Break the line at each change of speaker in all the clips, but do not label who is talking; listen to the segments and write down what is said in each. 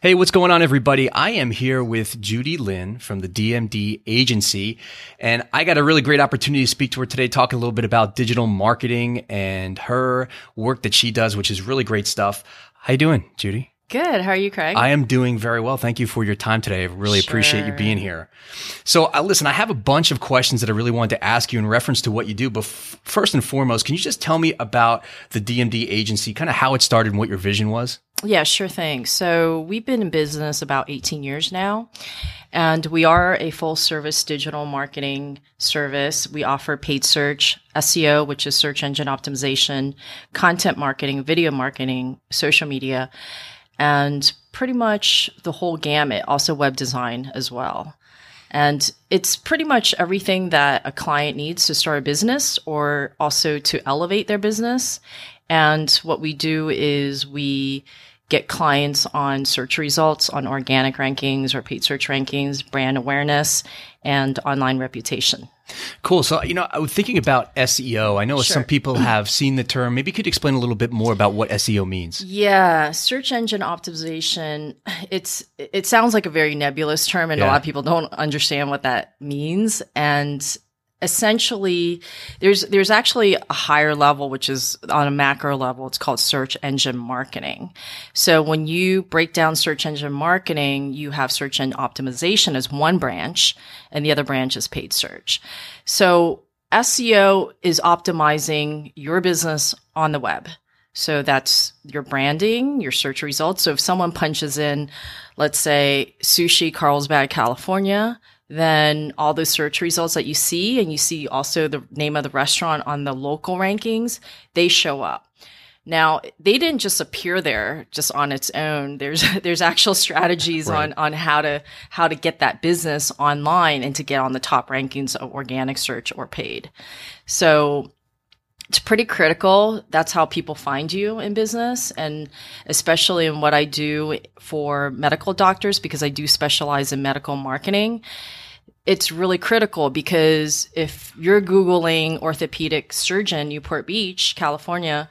Hey, what's going on, everybody? I am here with Judy Lynn from the DMD agency, and I got a really great opportunity to speak to her today, talk a little bit about digital marketing and her work that she does, which is really great stuff. How you doing, Judy?
Good. How are you, Craig?
I am doing very well. Thank you for your time today. I really sure. appreciate you being here. So, uh, listen, I have a bunch of questions that I really wanted to ask you in reference to what you do. But f- first and foremost, can you just tell me about the DMD agency, kind of how it started and what your vision was?
Yeah, sure thing. So we've been in business about 18 years now, and we are a full service digital marketing service. We offer paid search, SEO, which is search engine optimization, content marketing, video marketing, social media, and pretty much the whole gamut, also web design as well. And it's pretty much everything that a client needs to start a business or also to elevate their business. And what we do is we get clients on search results, on organic rankings or paid search rankings, brand awareness, and online reputation.
Cool. So, you know, I was thinking about SEO. I know sure. some people have seen the term. Maybe you could explain a little bit more about what SEO means.
Yeah, search engine optimization. It's it sounds like a very nebulous term and yeah. a lot of people don't understand what that means and essentially there's there's actually a higher level which is on a macro level it's called search engine marketing. So when you break down search engine marketing you have search engine optimization as one branch and the other branch is paid search. So SEO is optimizing your business on the web. So that's your branding, your search results. So if someone punches in, let's say sushi Carlsbad, California, then all the search results that you see and you see also the name of the restaurant on the local rankings, they show up. Now, they didn't just appear there just on its own. There's there's actual strategies right. on on how to how to get that business online and to get on the top rankings of organic search or paid. So, it's pretty critical. That's how people find you in business. And especially in what I do for medical doctors, because I do specialize in medical marketing. It's really critical because if you're Googling orthopedic surgeon, Newport Beach, California,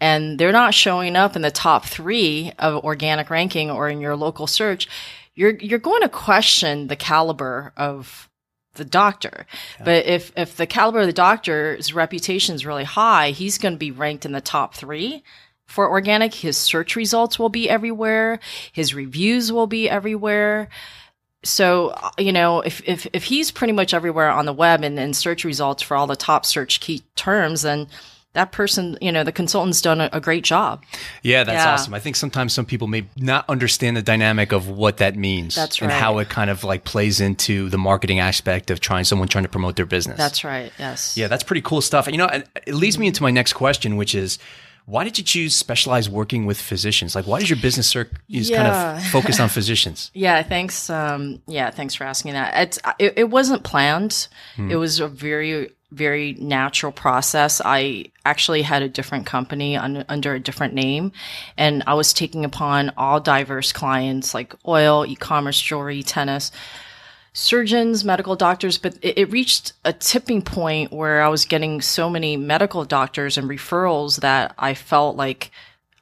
and they're not showing up in the top three of organic ranking or in your local search, you're, you're going to question the caliber of the doctor. Yeah. But if if the caliber of the doctor's reputation is really high, he's going to be ranked in the top three for organic. His search results will be everywhere. His reviews will be everywhere. So you know, if if if he's pretty much everywhere on the web and, and search results for all the top search key terms, then that person, you know, the consultant's done a, a great job.
Yeah, that's yeah. awesome. I think sometimes some people may not understand the dynamic of what that means.
That's right.
And how it kind of like plays into the marketing aspect of trying someone trying to promote their business.
That's right. Yes.
Yeah, that's pretty cool stuff. You know, it leads me into my next question, which is, why did you choose specialized working with physicians? Like, why does your business circ- is yeah. kind of focus on physicians?
yeah, thanks. Um, yeah, thanks for asking that. It's, it, it wasn't planned. Hmm. It was a very very natural process. I actually had a different company un- under a different name, and I was taking upon all diverse clients like oil, e-commerce, jewelry, tennis, surgeons, medical doctors. But it, it reached a tipping point where I was getting so many medical doctors and referrals that I felt like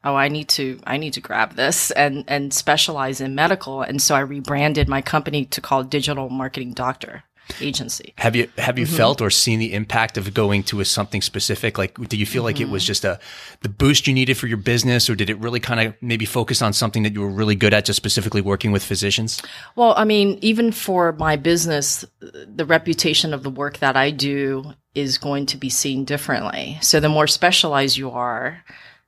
oh i need to i need to grab this and and specialize in medical and so i rebranded my company to call digital marketing doctor agency.
Have you have you mm-hmm. felt or seen the impact of going to a something specific? Like, do you feel mm-hmm. like it was mm-hmm. just a the boost you needed for your business, or did it really kind of maybe focus on something that you were really good at, just specifically working with physicians?
Well, I mean, even for my business, the reputation of the work that I do is going to be seen differently. So the more specialized you are,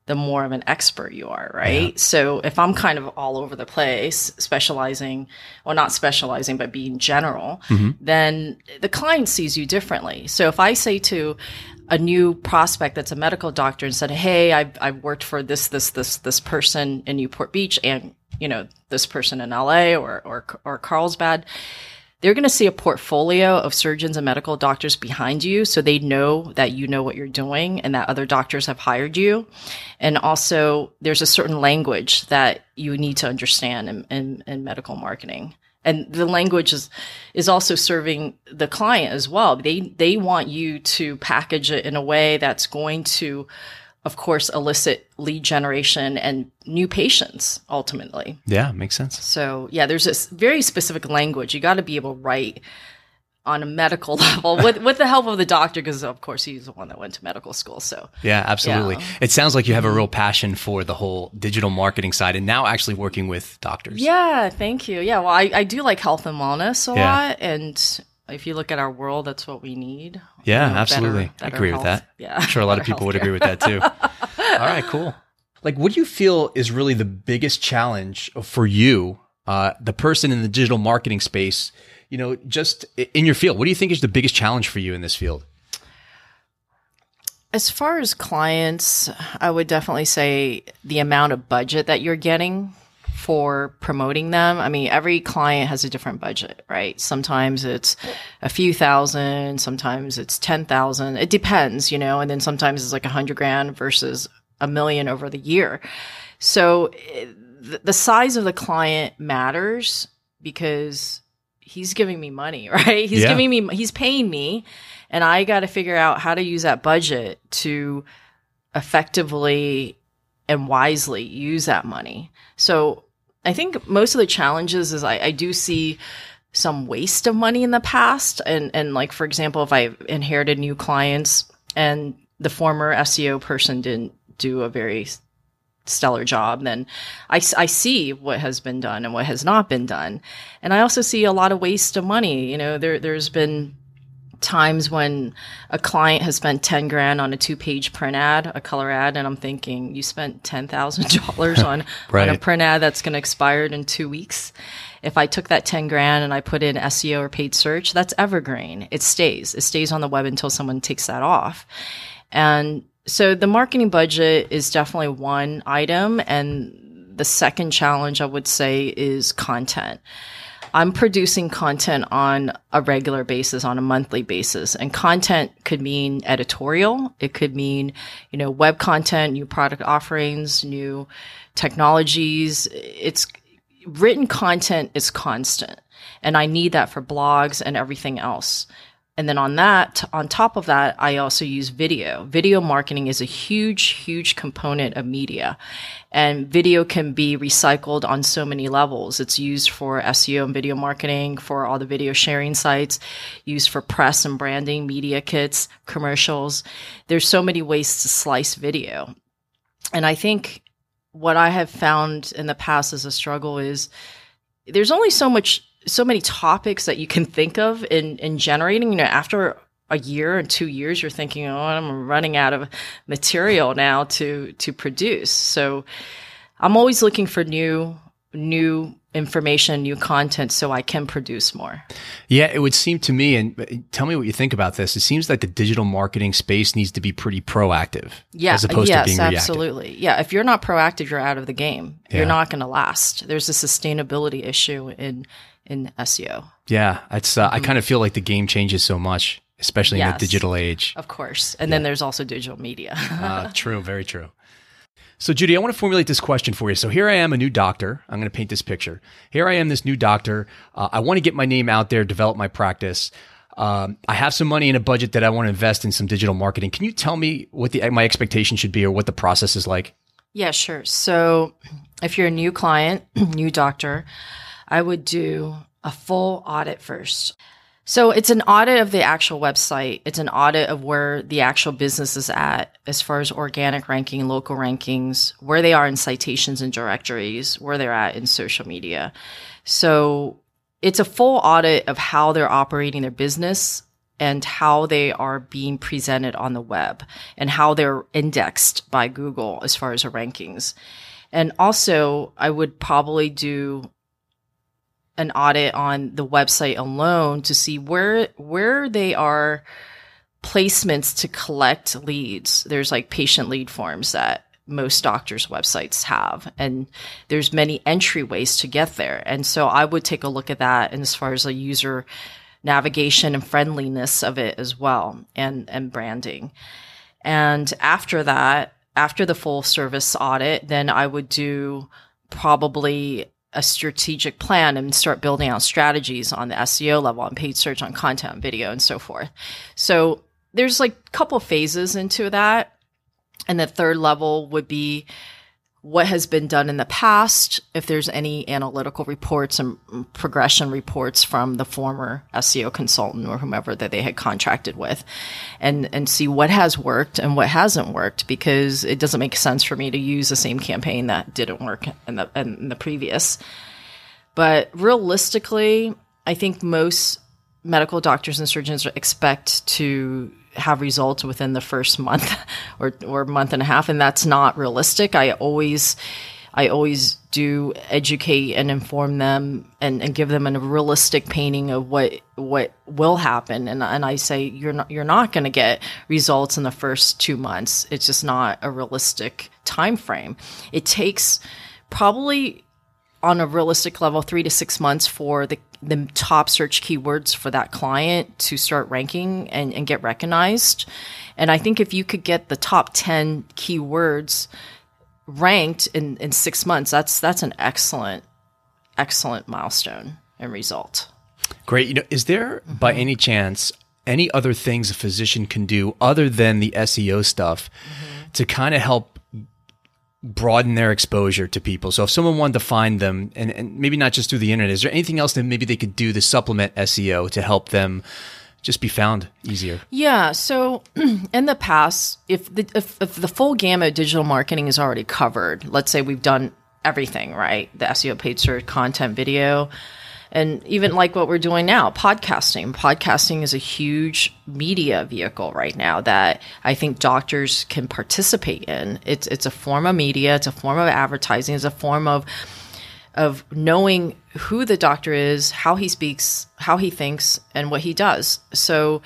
the more of an expert you are, right? Yeah. So if I'm kind of all over the place, specializing, well, not specializing, but being general, mm-hmm. then the client sees you differently. So if I say to a new prospect that's a medical doctor and said, Hey, I've, I've worked for this, this, this, this person in Newport Beach and, you know, this person in LA or, or, or Carlsbad they're going to see a portfolio of surgeons and medical doctors behind you so they know that you know what you're doing and that other doctors have hired you. And also, there's a certain language that you need to understand in, in, in medical marketing. And the language is, is also serving the client as well. They, they want you to package it in a way that's going to of course, elicit lead generation and new patients ultimately.
Yeah, makes sense.
So, yeah, there's this very specific language. You got to be able to write on a medical level with with the help of the doctor because of course he's the one that went to medical school so
yeah absolutely yeah. it sounds like you have a real passion for the whole digital marketing side and now actually working with doctors
yeah thank you yeah well i, I do like health and wellness a yeah. lot and if you look at our world that's what we need.
Yeah you know, absolutely. Better, better i agree health. with that. Yeah. I'm sure a lot of people would agree with that too. All right cool. Like what do you feel is really the biggest challenge for you uh, the person in the digital marketing space you know, just in your field, what do you think is the biggest challenge for you in this field?
As far as clients, I would definitely say the amount of budget that you're getting for promoting them. I mean, every client has a different budget, right? Sometimes it's a few thousand, sometimes it's 10,000. It depends, you know, and then sometimes it's like a hundred grand versus a million over the year. So eh, the size of the client matters because he's giving me money, right? He's yeah. giving me, he's paying me, and I got to figure out how to use that budget to effectively and wisely use that money. So I think most of the challenges is I, I do see some waste of money in the past, and and like for example, if I inherited new clients and the former SEO person didn't do a very stellar job, then I, I see what has been done and what has not been done. And I also see a lot of waste of money. You know, there, there's been times when a client has spent 10 grand on a two page print ad, a color ad, and I'm thinking you spent $10,000 on, right. on a print ad that's going to expire in two weeks. If I took that 10 grand and I put in SEO or paid search, that's evergreen. It stays. It stays on the web until someone takes that off. And so the marketing budget is definitely one item. And the second challenge I would say is content. I'm producing content on a regular basis, on a monthly basis. And content could mean editorial. It could mean, you know, web content, new product offerings, new technologies. It's written content is constant. And I need that for blogs and everything else. And then on that, on top of that, I also use video. Video marketing is a huge, huge component of media. And video can be recycled on so many levels. It's used for SEO and video marketing, for all the video sharing sites, used for press and branding, media kits, commercials. There's so many ways to slice video. And I think what I have found in the past as a struggle is there's only so much so many topics that you can think of in in generating. You know, after a year and two years, you're thinking, oh, I'm running out of material now to to produce. So I'm always looking for new new information, new content so I can produce more.
Yeah, it would seem to me, and uh, tell me what you think about this. It seems like the digital marketing space needs to be pretty proactive.
Yeah,
as
opposed yes, to being reactive. absolutely. Yeah, if you're not proactive, you're out of the game. Yeah. You're not going to last. There's a sustainability issue in in SEO.
Yeah, it's. Uh, mm-hmm. I kind of feel like the game changes so much, especially yes, in the digital age.
Of course, and yeah. then there's also digital media.
uh, true, very true. So, Judy, I want to formulate this question for you. So, here I am, a new doctor. I'm going to paint this picture. Here I am, this new doctor. Uh, I want to get my name out there, develop my practice. Um, I have some money in a budget that I want to invest in some digital marketing. Can you tell me what the my expectation should be, or what the process is like?
Yeah, sure. So, if you're a new client, new doctor, I would do a full audit first. So it's an audit of the actual website. It's an audit of where the actual business is at as far as organic ranking, local rankings, where they are in citations and directories, where they're at in social media. So it's a full audit of how they're operating their business and how they are being presented on the web and how they're indexed by Google as far as the rankings. And also, I would probably do an audit on the website alone to see where where they are placements to collect leads. There's like patient lead forms that most doctors' websites have, and there's many entryways to get there. And so I would take a look at that, and as far as the user navigation and friendliness of it as well, and and branding. And after that, after the full service audit, then I would do probably a strategic plan and start building out strategies on the SEO level, on paid search, on content, video, and so forth. So there's like a couple phases into that. And the third level would be what has been done in the past, if there's any analytical reports and progression reports from the former SEO consultant or whomever that they had contracted with, and, and see what has worked and what hasn't worked, because it doesn't make sense for me to use the same campaign that didn't work in the, in the previous. But realistically, I think most medical doctors and surgeons expect to have results within the first month or or month and a half and that's not realistic. I always i always do educate and inform them and, and give them a realistic painting of what what will happen. And, and i say you're not you're not going to get results in the first two months. It's just not a realistic time frame it takes probably on a realistic level three to six months for the the top search keywords for that client to start ranking and, and get recognized. And I think if you could get the top 10 keywords ranked in, in six months, that's that's an excellent, excellent milestone and result.
Great. You know, is there mm-hmm. by any chance any other things a physician can do other than the SEO stuff mm-hmm. to kind of help broaden their exposure to people. So if someone wanted to find them and, and maybe not just through the internet, is there anything else that maybe they could do to supplement SEO to help them just be found easier?
Yeah. So in the past, if the, if, if the full gamut of digital marketing is already covered, let's say we've done everything, right? The SEO paid search, content, video, and even like what we're doing now, podcasting. Podcasting is a huge media vehicle right now that I think doctors can participate in. It's it's a form of media, it's a form of advertising, it's a form of of knowing who the doctor is, how he speaks, how he thinks, and what he does. So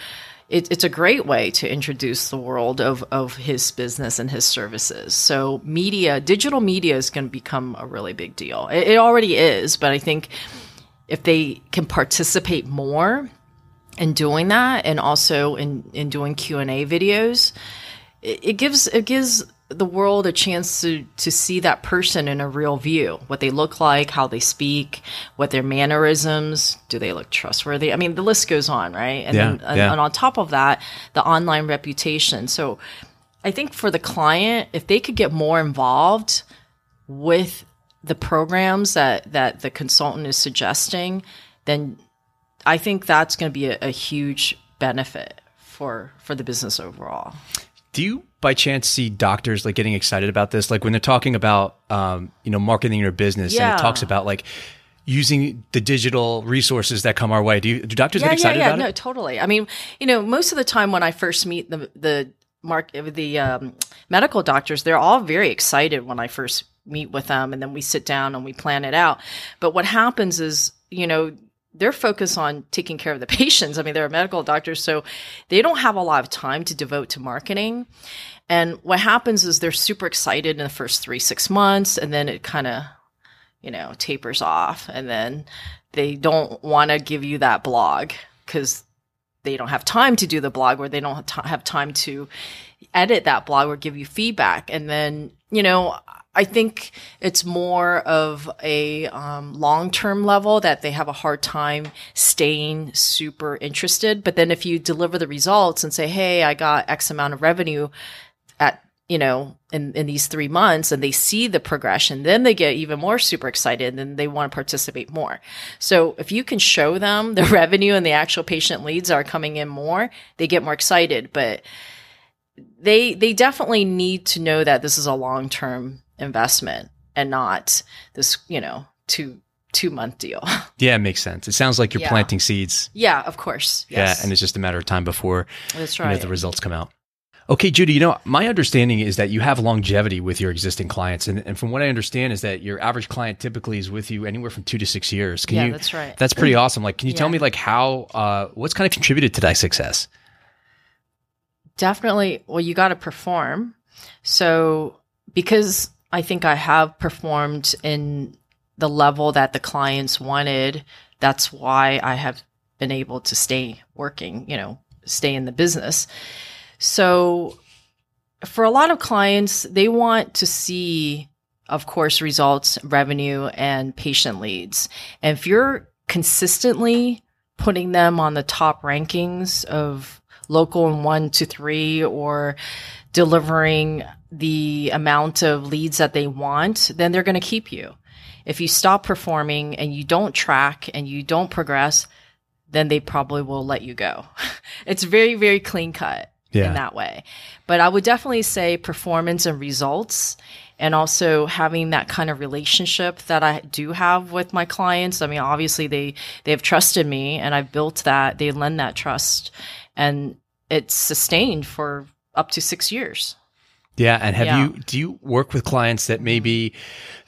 it, it's a great way to introduce the world of, of his business and his services. So media, digital media is going to become a really big deal. It, it already is, but I think if they can participate more in doing that and also in, in doing q&a videos it, it gives it gives the world a chance to to see that person in a real view what they look like how they speak what their mannerisms do they look trustworthy? I mean the list goes on right? And
yeah,
then
yeah.
and on top of that the online reputation. So i think for the client if they could get more involved with the programs that that the consultant is suggesting, then I think that's going to be a, a huge benefit for for the business overall.
Do you by chance see doctors like getting excited about this? Like when they're talking about um, you know marketing your business yeah. and it talks about like using the digital resources that come our way. Do you, do doctors
yeah,
get excited
yeah, yeah.
about
no,
it?
No, totally. I mean, you know, most of the time when I first meet the the mark the um, medical doctors, they're all very excited when I first meet with them and then we sit down and we plan it out. But what happens is, you know, they're focused on taking care of the patients. I mean, they're medical doctors, so they don't have a lot of time to devote to marketing. And what happens is they're super excited in the first three, six months, and then it kind of, you know, tapers off. And then they don't want to give you that blog because they don't have time to do the blog or they don't have time to edit that blog or give you feedback. And then, you know, I think it's more of a um, long term level that they have a hard time staying super interested. But then if you deliver the results and say, hey, I got X amount of revenue at, you know, in, in these three months and they see the progression, then they get even more super excited and they want to participate more. So if you can show them the revenue and the actual patient leads are coming in more, they get more excited. But they they definitely need to know that this is a long term investment and not this, you know, two two month deal.
Yeah, it makes sense. It sounds like you're yeah. planting seeds.
Yeah, of course.
Yes. Yeah, and it's just a matter of time before
That's right.
You know, the results come out. Okay, Judy, you know, my understanding is that you have longevity with your existing clients. And, and from what I understand is that your average client typically is with you anywhere from two to six years.
Can yeah, you, that's right.
That's pretty awesome. Like, can you yeah. tell me like how, uh, what's kind of contributed to that success?
Definitely. Well, you got to perform. So because I think I have performed in the level that the clients wanted. That's why I have been able to stay working, you know, stay in the business. So for a lot of clients, they want to see, of course, results, revenue, and patient leads. And if you're consistently putting them on the top rankings of local and one to three or delivering the amount of leads that they want, then they're going to keep you. If you stop performing and you don't track and you don't progress, then they probably will let you go. it's very, very clean cut yeah. in that way. But I would definitely say performance and results and also having that kind of relationship that I do have with my clients. I mean, obviously they, they have trusted me and I've built that. They lend that trust and it's sustained for up to six years.
Yeah. And have yeah. you, do you work with clients that maybe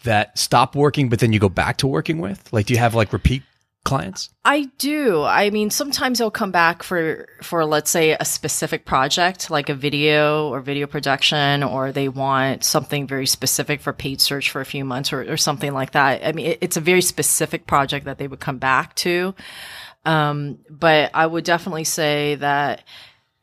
that stop working, but then you go back to working with? Like, do you have like repeat clients?
I do. I mean, sometimes they'll come back for, for let's say a specific project, like a video or video production, or they want something very specific for paid search for a few months or, or something like that. I mean, it, it's a very specific project that they would come back to. Um, but I would definitely say that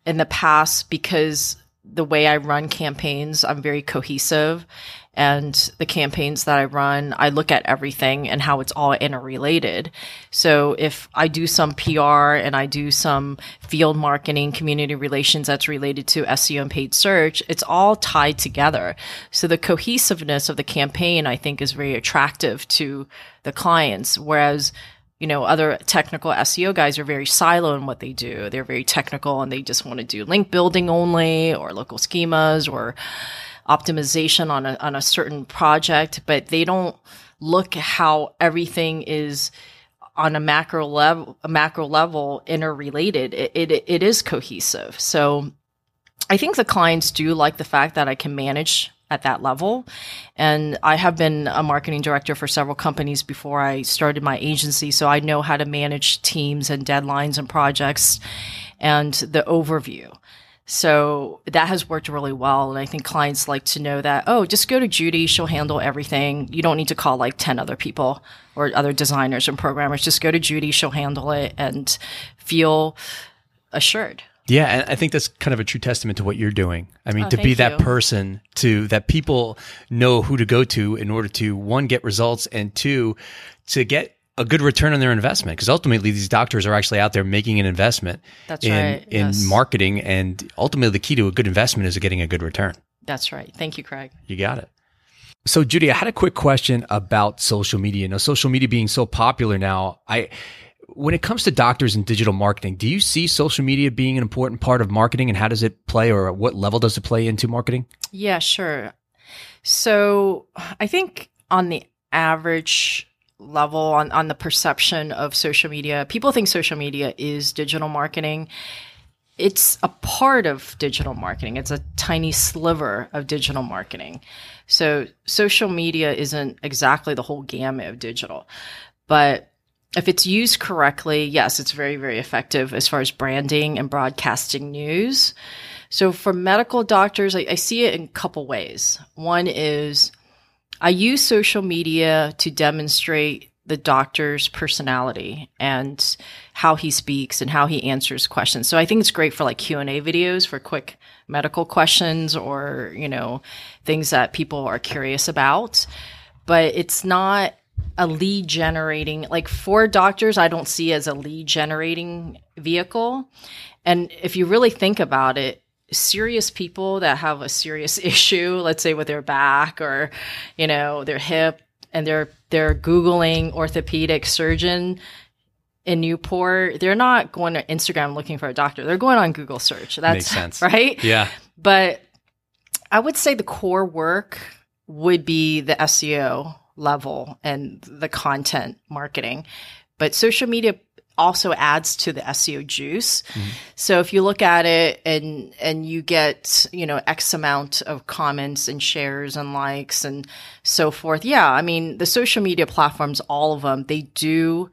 in the past, because the way I run campaigns, I'm very cohesive and the campaigns that I run, I look at everything and how it's all interrelated. So if I do some PR and I do some field marketing, community relations that's related to SEO and paid search, it's all tied together. So the cohesiveness of the campaign, I think, is very attractive to the clients. Whereas you know, other technical SEO guys are very silo in what they do. They're very technical and they just want to do link building only or local schemas or optimization on a, on a certain project, but they don't look how everything is on a macro level, a macro level interrelated. It, it, it is cohesive. So I think the clients do like the fact that I can manage at that level. And I have been a marketing director for several companies before I started my agency. So I know how to manage teams and deadlines and projects and the overview. So that has worked really well. And I think clients like to know that, oh, just go to Judy. She'll handle everything. You don't need to call like 10 other people or other designers and programmers. Just go to Judy. She'll handle it and feel assured.
Yeah, and I think that's kind of a true testament to what you're doing. I mean, oh, to be that you. person to that people know who to go to in order to one get results and two to get a good return on their investment because ultimately these doctors are actually out there making an investment
That's
in
right.
in yes. marketing and ultimately the key to a good investment is getting a good return.
That's right. Thank you, Craig.
You got it. So Judy, I had a quick question about social media. Now social media being so popular now, I when it comes to doctors and digital marketing, do you see social media being an important part of marketing and how does it play or what level does it play into marketing?
Yeah, sure. So I think on the average level on, on the perception of social media. People think social media is digital marketing. It's a part of digital marketing. It's a tiny sliver of digital marketing. So social media isn't exactly the whole gamut of digital, but if it's used correctly, yes, it's very, very effective as far as branding and broadcasting news. So for medical doctors, I, I see it in a couple ways. One is I use social media to demonstrate the doctor's personality and how he speaks and how he answers questions. So I think it's great for like Q&A videos for quick medical questions or, you know, things that people are curious about. But it's not a lead generating like for doctors I don't see as a lead generating vehicle. And if you really think about it, serious people that have a serious issue, let's say with their back or, you know, their hip, and they're they're googling orthopedic surgeon in Newport, they're not going to Instagram looking for a doctor. They're going on Google search. That's Makes sense. right.
Yeah.
But I would say the core work would be the SEO level and the content marketing. But social media also adds to the SEO juice. Mm-hmm. So if you look at it and and you get, you know, X amount of comments and shares and likes and so forth. Yeah, I mean, the social media platforms all of them, they do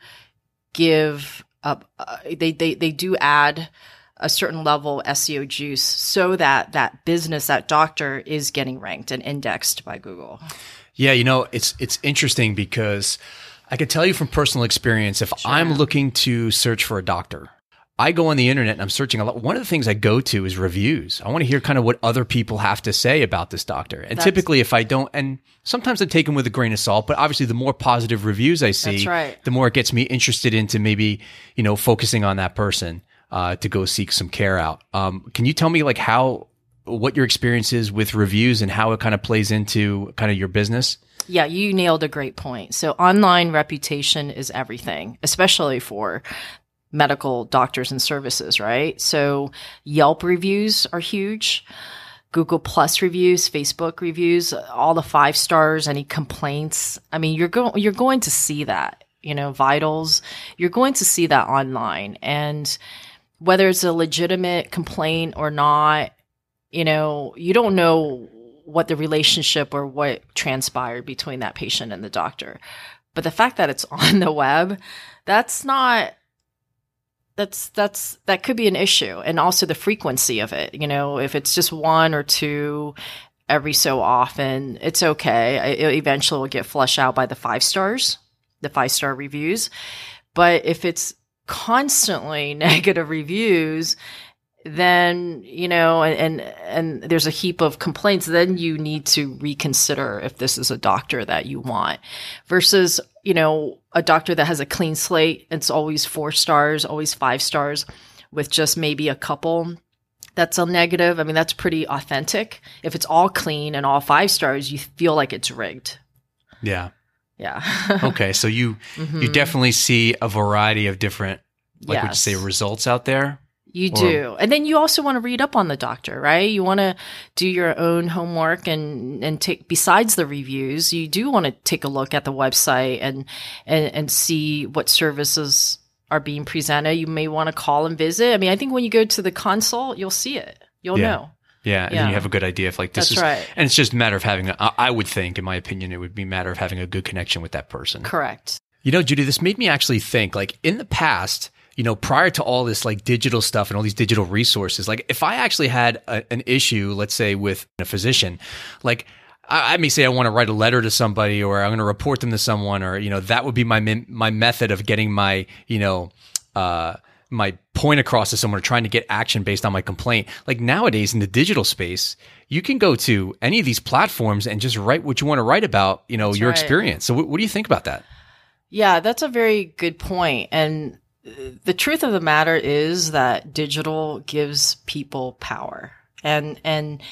give up uh, they they they do add a certain level of SEO juice so that that business that doctor is getting ranked and indexed by Google.
Yeah, you know, it's it's interesting because I can tell you from personal experience if sure. I'm looking to search for a doctor, I go on the internet and I'm searching a lot. One of the things I go to is reviews. I want to hear kind of what other people have to say about this doctor. And That's, typically, if I don't, and sometimes I take them with a grain of salt, but obviously, the more positive reviews I see,
right.
the more it gets me interested into maybe, you know, focusing on that person uh, to go seek some care out. Um, can you tell me like how what your experience is with reviews and how it kind of plays into kind of your business?
Yeah, you nailed a great point. So online reputation is everything, especially for medical doctors and services, right? So Yelp reviews are huge. Google Plus reviews, Facebook reviews, all the five stars, any complaints. I mean, you're going you're going to see that, you know, vitals. You're going to see that online and whether it's a legitimate complaint or not, you know, you don't know what the relationship or what transpired between that patient and the doctor. But the fact that it's on the web, that's not that's that's that could be an issue. And also the frequency of it you know if it's just one or two every so often it's okay. It eventually will get flushed out by the five stars the five star reviews. But if it's constantly negative reviews then you know and and there's a heap of complaints then you need to reconsider if this is a doctor that you want versus you know a doctor that has a clean slate. It's always four stars always five stars with just maybe a couple that's a negative. I mean that's pretty authentic. If it's all clean and all five stars you feel like it's rigged.
Yeah.
Yeah.
Okay. So you mm-hmm. you definitely see a variety of different like yes. would you say results out there
you do. and then you also want to read up on the doctor, right? You want to do your own homework and, and take, besides the reviews, you do want to take a look at the website and, and, and see what services are being presented. You may want to call and visit. I mean, I think when you go to the consult, you'll see it. You'll
yeah.
know.
Yeah, and yeah. you have a good idea if like this
That's
is,
right.
and it's just a matter of having. A, I would think, in my opinion, it would be a matter of having a good connection with that person.
Correct.
You know, Judy, this made me actually think. Like in the past, you know, prior to all this like digital stuff and all these digital resources, like if I actually had a, an issue, let's say with a physician, like I, I may say I want to write a letter to somebody or I'm going to report them to someone or, you know, that would be my, my method of getting my, you know, uh, my point across to someone or trying to get action based on my complaint. Like nowadays in the digital space, you can go to any of these platforms and just write what you want to write about, you know, that's your right. experience. So what, what do you think about that?
Yeah, that's a very good point. And the truth of the matter is that digital gives people power and and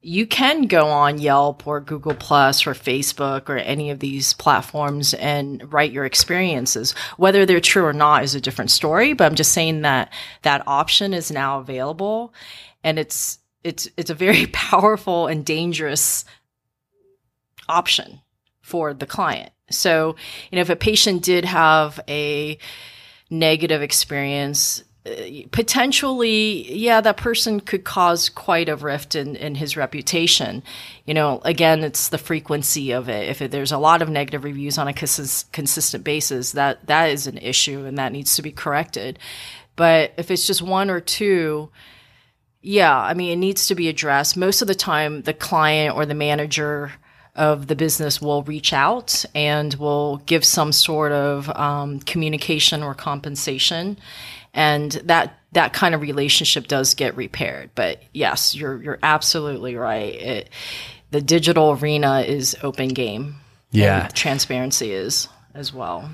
you can go on Yelp or Google Plus or Facebook or any of these platforms and write your experiences. Whether they're true or not is a different story, but I'm just saying that that option is now available and it's it's it's a very powerful and dangerous option for the client. So, you know, if a patient did have a negative experience, uh, potentially, yeah, that person could cause quite a rift in, in his reputation. You know, again, it's the frequency of it. If there's a lot of negative reviews on a cons- consistent basis, that that is an issue and that needs to be corrected. But if it's just one or two, yeah, I mean, it needs to be addressed. Most of the time, the client or the manager of the business will reach out and will give some sort of um, communication or compensation, and that that kind of relationship does get repaired. But yes, you're you're absolutely right. It, the digital arena is open game.
Yeah,
transparency is as well.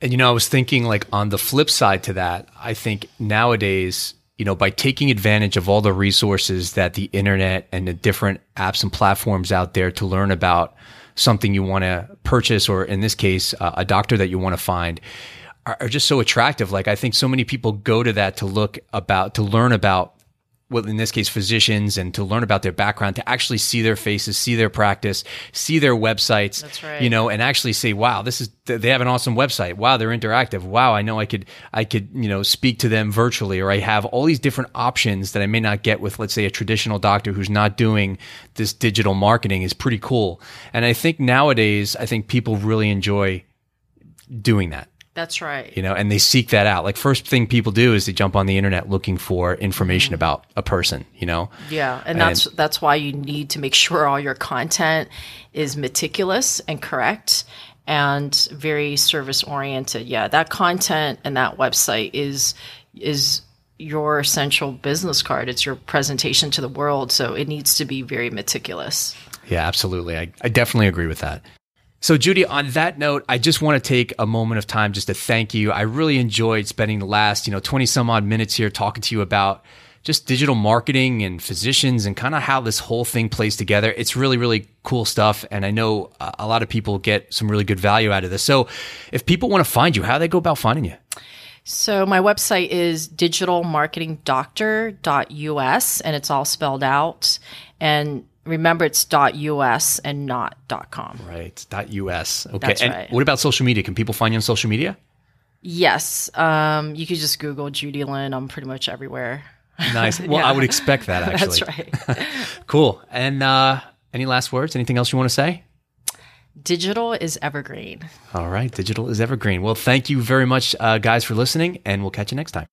And you know, I was thinking like on the flip side to that, I think nowadays you know, by taking advantage of all the resources that the internet and the different apps and platforms out there to learn about something you want to purchase, or in this case, uh, a doctor that you want to find, are, are, just so attractive. Like I think so many people go to that to look about, to learn about well, in this case, physicians and to learn about their background, to actually see their faces, see their practice, see their websites,
That's right.
you know, and actually say, wow, this is, they have an awesome website. Wow, they're interactive. Wow, I know I could, I could, you know, speak to them virtually, or I have all these different options that I may not get with, let's say, a traditional doctor who's not doing this digital marketing is pretty cool. And I think nowadays, I think people really enjoy doing that.
That's right.
You know, and they seek that out. Like first thing people do is they jump on the internet looking for information mm-hmm. about a person, you know?
Yeah. And, and that's that's why you need to make sure all your content is meticulous and correct and very service oriented. Yeah, that content and that website is is your essential business card. It's your presentation to the world. So it needs to be very meticulous.
Yeah, absolutely. I, I definitely agree with that. So, Judy, on that note, I just want to take a moment of time just to thank you. I really enjoyed spending the last, you know, 20 some odd minutes here talking to you about just digital marketing and physicians and kind of how this whole thing plays together. It's really, really cool stuff. And I know a lot of people get some really good value out of this. So if people want to find you, how do they go about finding you?
So my website is digitalmarketingdoctor.us and it's all spelled out. And remember it's .us and not .com.
Right. .us. Okay.
That's
and
right.
what about social media? Can people find you on social media?
Yes. Um, you could just Google Judy Lynn. I'm pretty much everywhere.
Nice. Well,
Yeah.
I would expect that actually.
That's right.
Cool. And uh, any last words? Anything else you want to say?
Digital is evergreen.
All right. Digital is evergreen. Well, thank you very much, uh, guys, for listening, and we'll catch you next time.